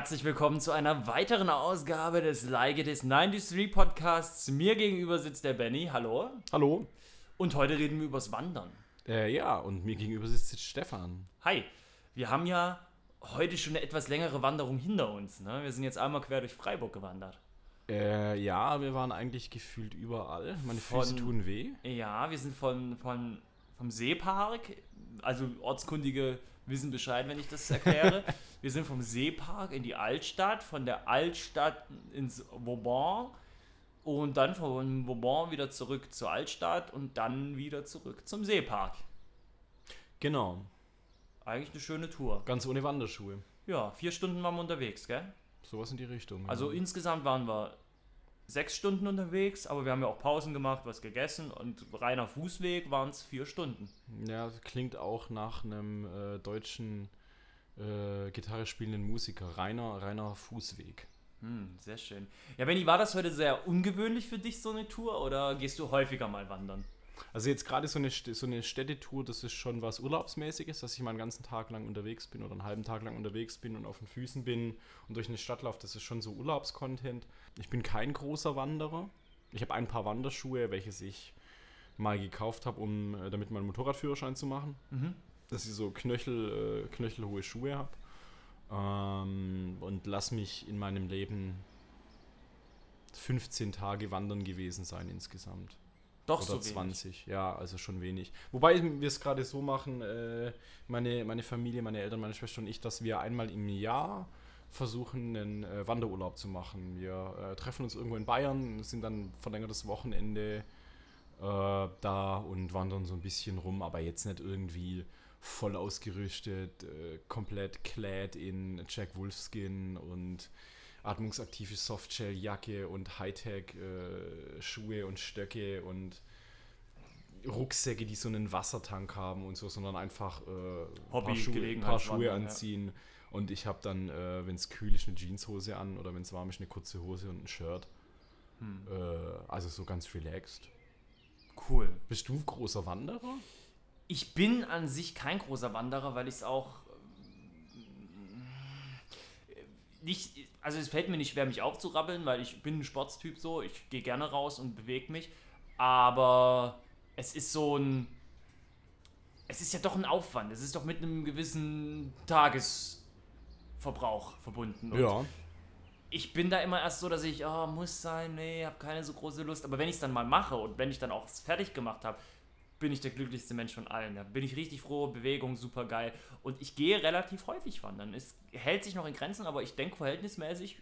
Herzlich willkommen zu einer weiteren Ausgabe des Like It Is 93 Podcasts. Mir gegenüber sitzt der Benny. Hallo. Hallo. Und heute reden wir übers Wandern. Äh, ja, und mir gegenüber sitzt Stefan. Hi. Wir haben ja heute schon eine etwas längere Wanderung hinter uns. Ne? Wir sind jetzt einmal quer durch Freiburg gewandert. Äh, ja, wir waren eigentlich gefühlt überall. Meine Von- Füße tun weh. Ja, wir sind von, von, vom Seepark. Also Ortskundige wissen Bescheid, wenn ich das erkläre. wir sind vom Seepark in die Altstadt, von der Altstadt ins Vauban und dann von Vauban wieder zurück zur Altstadt und dann wieder zurück zum Seepark. Genau. Eigentlich eine schöne Tour. Ganz ohne Wanderschuhe. Ja, vier Stunden waren wir unterwegs, gell? Sowas in die Richtung. Also ja. insgesamt waren wir sechs Stunden unterwegs, aber wir haben ja auch Pausen gemacht, was gegessen und reiner Fußweg waren es vier Stunden. Ja, das klingt auch nach einem äh, deutschen äh, Gitarre spielenden Musiker. Reiner, reiner Fußweg. Hm, sehr schön. Ja, Benny, war das heute sehr ungewöhnlich für dich, so eine Tour, oder gehst du häufiger mal wandern? Also jetzt gerade so eine, so eine Städtetour, das ist schon was Urlaubsmäßiges, dass ich mal einen ganzen Tag lang unterwegs bin oder einen halben Tag lang unterwegs bin und auf den Füßen bin und durch eine Stadt laufe. Das ist schon so Urlaubscontent. Ich bin kein großer Wanderer. Ich habe ein paar Wanderschuhe, welche ich mal gekauft habe, um äh, damit meinen Motorradführerschein zu machen. Mhm. Dass ich so Knöchel, äh, knöchelhohe Schuhe habe. Ähm, und lass mich in meinem Leben 15 Tage wandern gewesen sein insgesamt. Doch Oder so wenig. 20, ja, also schon wenig. Wobei wir es gerade so machen, äh, meine, meine Familie, meine Eltern, meine Schwester und ich, dass wir einmal im Jahr versuchen, einen äh, Wanderurlaub zu machen. Wir äh, treffen uns irgendwo in Bayern, sind dann verlängertes Wochenende äh, da und wandern so ein bisschen rum, aber jetzt nicht irgendwie voll ausgerüstet, äh, komplett clad in Jack Wolfskin und atmungsaktive Softshell-Jacke und Hightech-Schuhe und Stöcke und Rucksäcke, die so einen Wassertank haben und so, sondern einfach äh, Hobby, paar Schuhe, paar Schuhe Wandern, ja. anziehen. Und ich habe dann, äh, wenn es kühl ist, eine Jeanshose an oder wenn es warm ist, eine kurze Hose und ein Shirt. Hm. Äh, also so ganz relaxed. Cool. Bist du großer Wanderer? Ich bin an sich kein großer Wanderer, weil ich es auch ähm, nicht, also es fällt mir nicht schwer, mich aufzurappeln, weil ich bin ein Sportstyp so, ich gehe gerne raus und bewege mich, aber es ist so ein, es ist ja doch ein Aufwand, es ist doch mit einem gewissen Tagesverbrauch verbunden. Und ich bin da immer erst so, dass ich, oh, muss sein, nee, habe keine so große Lust. Aber wenn ich es dann mal mache und wenn ich dann auch es fertig gemacht habe, bin ich der glücklichste Mensch von allen. Da bin ich richtig froh, Bewegung super geil. Und ich gehe relativ häufig wandern. Es hält sich noch in Grenzen, aber ich denke verhältnismäßig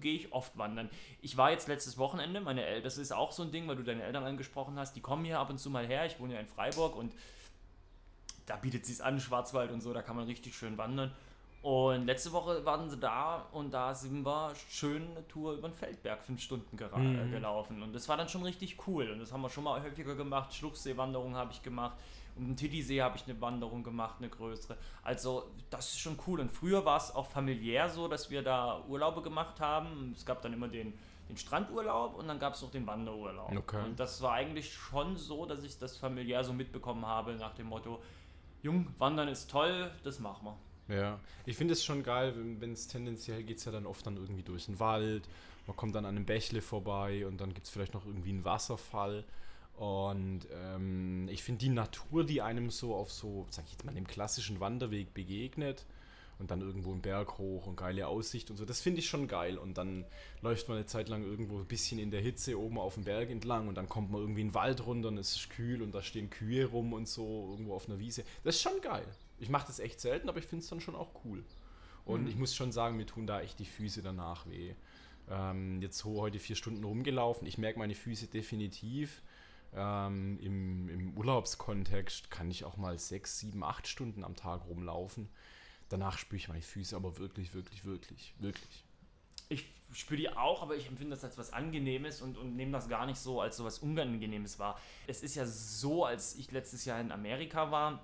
gehe ich oft wandern. Ich war jetzt letztes Wochenende, meine Eltern, das ist auch so ein Ding, weil du deine Eltern angesprochen hast, die kommen hier ab und zu mal her. Ich wohne ja in Freiburg und da bietet sie es an, Schwarzwald und so, da kann man richtig schön wandern. Und letzte Woche waren sie da und da sind wir schön eine Tour über den Feldberg, fünf Stunden Mhm. äh, gelaufen. Und das war dann schon richtig cool. Und das haben wir schon mal häufiger gemacht. Schluchsee-Wanderung habe ich gemacht. Um den Titisee habe ich eine Wanderung gemacht, eine größere. Also, das ist schon cool. Und früher war es auch familiär so, dass wir da Urlaube gemacht haben. Es gab dann immer den, den Strandurlaub und dann gab es noch den Wanderurlaub. Okay. Und das war eigentlich schon so, dass ich das familiär so mitbekommen habe, nach dem Motto: Jung, Wandern ist toll, das machen wir. Ja, ich finde es schon geil, wenn es tendenziell geht es ja dann oft dann irgendwie durch den Wald, man kommt dann an einem Bächle vorbei und dann gibt es vielleicht noch irgendwie einen Wasserfall. Und ähm, ich finde die Natur, die einem so auf so, sag ich jetzt mal, dem klassischen Wanderweg begegnet und dann irgendwo einen Berg hoch und geile Aussicht und so, das finde ich schon geil. Und dann läuft man eine Zeit lang irgendwo ein bisschen in der Hitze oben auf dem Berg entlang und dann kommt man irgendwie in den Wald runter und es ist kühl und da stehen Kühe rum und so irgendwo auf einer Wiese. Das ist schon geil. Ich mache das echt selten, aber ich finde es dann schon auch cool. Und Mhm. ich muss schon sagen, mir tun da echt die Füße danach weh. Ähm, jetzt so heute vier Stunden rumgelaufen. Ich merke meine Füße definitiv. Ähm, im, Im Urlaubskontext kann ich auch mal sechs, sieben, acht Stunden am Tag rumlaufen. Danach spüre ich meine Füße aber wirklich, wirklich, wirklich, wirklich. Ich spüre die auch, aber ich empfinde das als was Angenehmes und, und nehme das gar nicht so als so was Unangenehmes wahr. Es ist ja so, als ich letztes Jahr in Amerika war,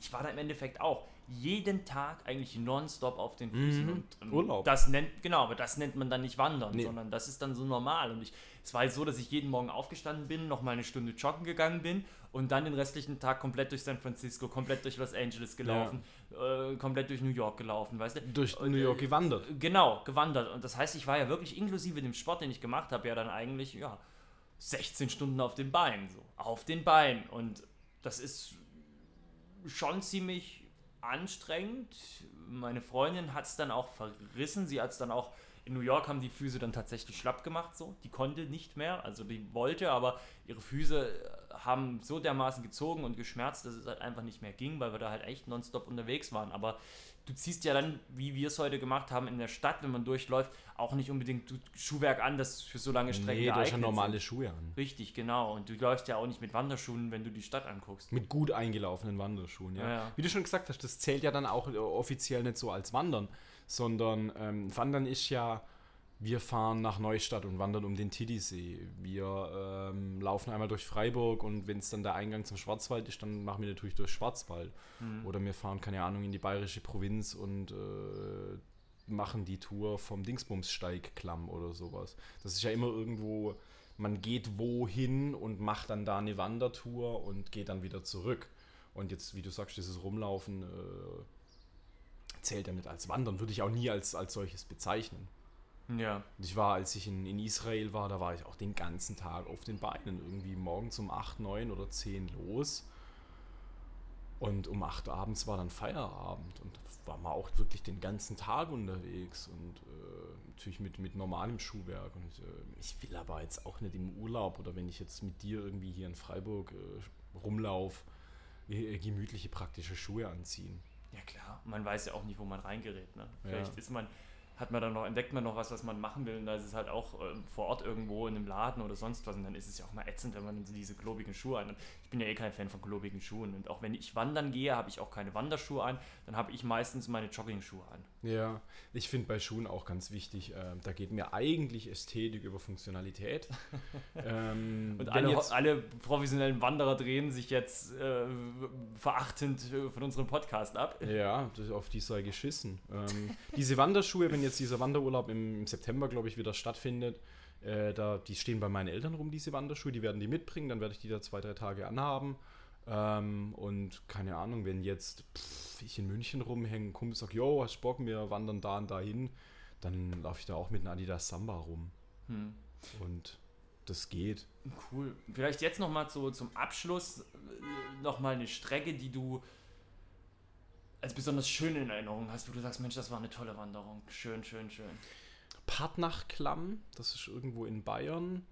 ich war da im Endeffekt auch jeden Tag eigentlich nonstop auf den Füßen. Mhm. Und, ähm, Urlaub. Das nennt, genau, aber das nennt man dann nicht Wandern, Nee. sondern das ist dann so normal. Und ich, es war so, dass ich jeden Morgen aufgestanden bin, noch mal eine Stunde joggen gegangen bin und dann den restlichen Tag komplett durch San Francisco, komplett durch Los Angeles gelaufen, äh, komplett durch New York gelaufen, weißt du? Durch Und, New York äh, gewandert. Genau, gewandert. Und das heißt, ich war ja wirklich inklusive dem Sport, den ich gemacht habe, ja dann eigentlich, ja, 16 Stunden auf den Beinen. So. Auf den Beinen. Und das ist schon ziemlich anstrengend. Meine Freundin hat es dann auch verrissen. Sie hat es dann auch. In New York haben die Füße dann tatsächlich schlapp gemacht, so. Die konnte nicht mehr, also die wollte, aber ihre Füße äh, haben so dermaßen gezogen und geschmerzt, dass es halt einfach nicht mehr ging, weil wir da halt echt nonstop unterwegs waren. Aber du ziehst ja dann, wie wir es heute gemacht haben, in der Stadt, wenn man durchläuft, auch nicht unbedingt Schuhwerk an, das für so lange Strecken Nee, du hast ja normale. Schuhe an. Richtig, genau. Und du läufst ja auch nicht mit Wanderschuhen, wenn du die Stadt anguckst. Mit gut eingelaufenen Wanderschuhen, ja. Ja, ja. Wie du schon gesagt hast, das zählt ja dann auch äh, offiziell nicht so als Wandern, sondern ähm, Wandern ist ja, wir fahren nach Neustadt und wandern um den Tiddysee. Wir ähm, laufen einmal durch Freiburg und wenn es dann der Eingang zum Schwarzwald ist, dann machen wir natürlich durch Schwarzwald. Mhm. Oder wir fahren, keine Ahnung, in die bayerische Provinz und äh, machen die Tour vom Dingsbumssteigklamm oder sowas. Das ist ja immer irgendwo, man geht wohin und macht dann da eine Wandertour und geht dann wieder zurück. Und jetzt, wie du sagst, dieses Rumlaufen äh, zählt ja nicht als Wandern, würde ich auch nie als, als solches bezeichnen. Ja. Und ich war, als ich in, in Israel war, da war ich auch den ganzen Tag auf den Beinen. Irgendwie morgens um 8, 9 oder 10 los. Und um 8 Uhr abends war dann Feierabend. Und da war man auch wirklich den ganzen Tag unterwegs. Und äh, natürlich mit, mit normalem Schuhwerk. Und äh, ich will aber jetzt auch nicht im Urlaub oder wenn ich jetzt mit dir irgendwie hier in Freiburg äh, rumlaufe, äh, gemütliche, praktische Schuhe anziehen. Ja klar, man weiß ja auch nicht, wo man reingerät. Ne? Ja. Vielleicht ist man, hat man dann noch, entdeckt man noch was, was man machen will und da ist es halt auch äh, vor Ort irgendwo in einem Laden oder sonst was und dann ist es ja auch mal ätzend, wenn man diese klobigen Schuhe an. Ich bin ja eh kein Fan von klobigen Schuhen und auch wenn ich wandern gehe, habe ich auch keine Wanderschuhe an, dann habe ich meistens meine Jogging-Schuhe an. Ja, ich finde bei Schuhen auch ganz wichtig, äh, da geht mir eigentlich Ästhetik über Funktionalität. ähm, Und alle, jetzt- alle professionellen Wanderer drehen sich jetzt äh, verachtend äh, von unserem Podcast ab. Ja, auf die sei geschissen. Ähm, diese Wanderschuhe, wenn jetzt dieser Wanderurlaub im, September, glaube ich, wieder stattfindet, äh, da, die stehen bei meinen Eltern rum, diese Wanderschuhe, die werden die mitbringen, dann werde ich die da zwei, drei Tage anhaben. Ähm, und keine Ahnung, wenn jetzt pff, ich in München rumhänge, Kumpel sagt, yo, hast Bock, wir wandern da und dahin, dann laufe ich da auch mit einem Adidas Samba rum. Hm. Und das geht. Cool. Vielleicht jetzt nochmal so zum Abschluss nochmal eine Strecke, die du als besonders schön in Erinnerung hast, wo du sagst, Mensch, das war eine tolle Wanderung. Schön, schön, schön. Partnachklamm, das ist irgendwo in Bayern.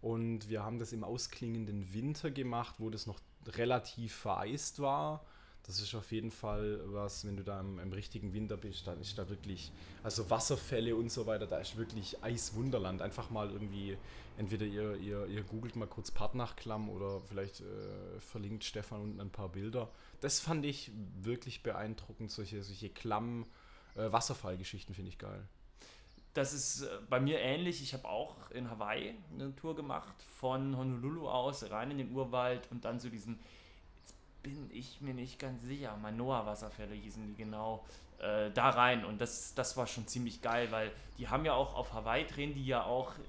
Und wir haben das im ausklingenden Winter gemacht, wo das noch relativ vereist war. Das ist auf jeden Fall was, wenn du da im, im richtigen Winter bist, dann ist da wirklich, also Wasserfälle und so weiter, da ist wirklich Eiswunderland. Einfach mal irgendwie, entweder ihr, ihr, ihr googelt mal kurz Partnachklamm oder vielleicht äh, verlinkt Stefan unten ein paar Bilder. Das fand ich wirklich beeindruckend, solche, solche Klamm, äh, Wasserfallgeschichten finde ich geil. Das ist äh, bei mir ähnlich. Ich habe auch in Hawaii eine Tour gemacht, von Honolulu aus rein in den Urwald und dann zu diesen, jetzt bin ich mir nicht ganz sicher, Manoa-Wasserfälle hießen die genau, äh, da rein. Und das, das war schon ziemlich geil, weil die haben ja auch auf Hawaii drehen, die ja auch äh,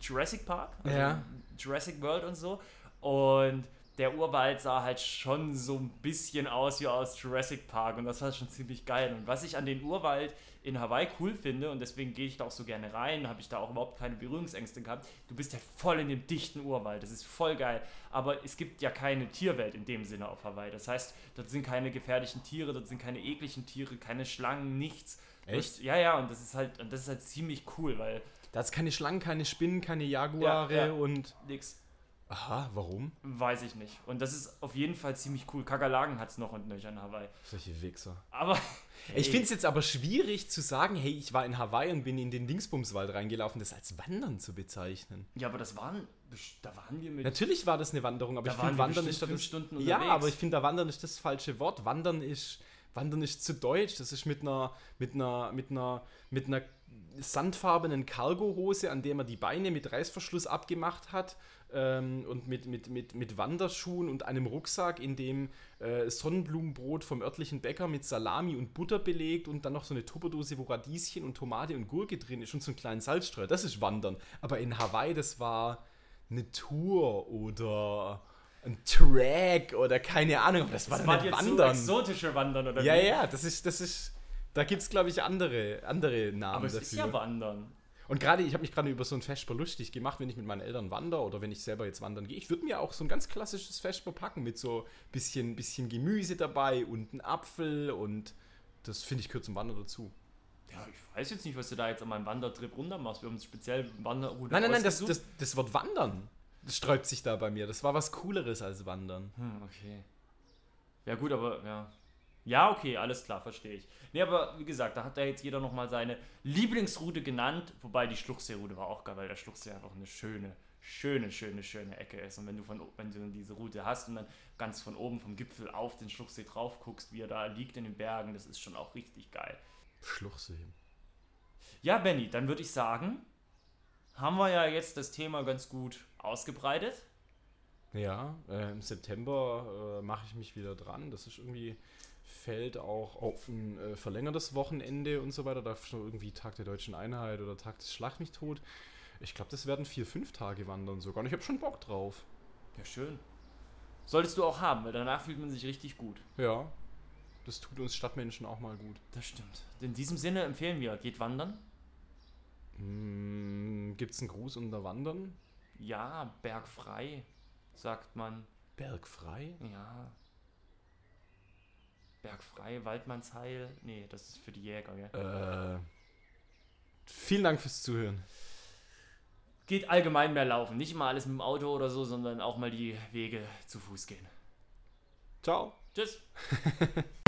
Jurassic Park, also Ja. Jurassic World und so. Und der Urwald sah halt schon so ein bisschen aus wie aus Jurassic Park und das war schon ziemlich geil. Und was ich an den Urwald in Hawaii cool finde und deswegen gehe ich da auch so gerne rein, habe ich da auch überhaupt keine Berührungsängste gehabt. Du bist halt voll in dem dichten Urwald, das ist voll geil. Aber es gibt ja keine Tierwelt in dem Sinne auf Hawaii. Das heißt, dort sind keine gefährlichen Tiere, dort sind keine ekligen Tiere, keine Schlangen, nichts. Echt? Ja, ja, und das ist halt, und das ist halt ziemlich cool, weil Da ist keine Schlangen, keine Spinnen, keine Jaguare Ja, ja. und. nix. Aha, warum? Weiß ich nicht. Und das ist auf jeden Fall ziemlich cool. Kakerlaken hat es noch und nöcher in Hawaii. Solche Wichser. Aber. Ich Ey, finde es jetzt aber schwierig zu sagen, hey, ich war in Hawaii und bin in den Dingsbumswald reingelaufen, das als Wandern zu bezeichnen. Ja, aber das waren. Da waren wir mit. Natürlich war das eine Wanderung, aber Da ich finde Wandern ist das. Stunden ja, unterwegs. aber ich finde da Wandern ist das falsche Wort. Wandern ist Wandern ist zu deutsch. Das ist mit einer mit einer mit einer mit einer sandfarbenen Cargohose, an der man die Beine mit Reißverschluss abgemacht hat ähm, und mit, mit, mit, mit Wanderschuhen und einem Rucksack, in dem äh, Sonnenblumenbrot vom örtlichen Bäcker mit Salami und Butter belegt und dann noch so eine Tupperdose, wo Radieschen und Tomate und Gurke drin ist und so einen kleinen Salzstreuer. Das ist Wandern. Aber in Hawaii, das war eine Tour oder ein Track oder keine Ahnung. Aber das war Das war nicht jetzt so Wandern. exotische Wandern, oder ja, wie? ja, das ist, das ist, da gibt es, glaube ich, andere, andere Namen Aber es dafür. ist ja Wandern. Und gerade, ich habe mich gerade über so ein Vesper lustig gemacht, wenn ich mit meinen Eltern wandere oder wenn ich selber jetzt wandern gehe. Ich würde mir auch so ein ganz klassisches Vesper packen mit so bisschen, bisschen Gemüse dabei und einen Apfel und das finde ich gehört zum Wandern dazu. Ja, ich weiß jetzt nicht, was du da jetzt an meinem Wandertrip runter machst. Wir haben speziell Wanderroute Nein, nein, nein, das, das, das Wort Wandern, sträubt sich da bei mir. Das war was Cooleres als Wandern. Hm, okay. Ja, gut, aber ja. Ja, okay, alles klar, verstehe ich. Nee, aber wie gesagt, da hat da jetzt jeder nochmal seine Lieblingsroute genannt, wobei die Schluchseeroute war auch geil, weil der Schluchsee einfach eine schöne, schöne, schöne, schöne Ecke ist. Und wenn du von wenn du diese Route hast und dann ganz von oben vom Gipfel auf den Schluchsee drauf guckst, wie er da liegt in den Bergen, das ist schon auch richtig geil. Schluchsee. Ja, Benny, dann würde ich sagen, haben wir ja jetzt das Thema ganz gut ausgebreitet. Ja, äh, im September äh, mache ich mich wieder dran. Das ist irgendwie, fällt auch auf ein äh, verlängertes Wochenende und so weiter. Da ist schon irgendwie Tag der Deutschen Einheit oder Tag des Schlag mich tot. Ich glaube, das werden vier, fünf Tage wandern sogar. Und ich habe schon Bock drauf. Ja, schön. Solltest du auch haben, weil danach fühlt man sich richtig gut. Ja, das tut uns Stadtmenschen auch mal gut. Das stimmt. In diesem Sinne empfehlen wir, geht wandern. Hm, Gibt es einen Gruß unter Wandern? Ja, bergfrei, sagt man. Bergfrei? Ja. Bergfrei, Waldmannsheil. Nee, das ist für die Jäger, gell? Äh, vielen Dank fürs Zuhören. Geht allgemein mehr laufen. Nicht immer alles mit dem Auto oder so, sondern auch mal die Wege zu Fuß gehen. Ciao. Tschüss.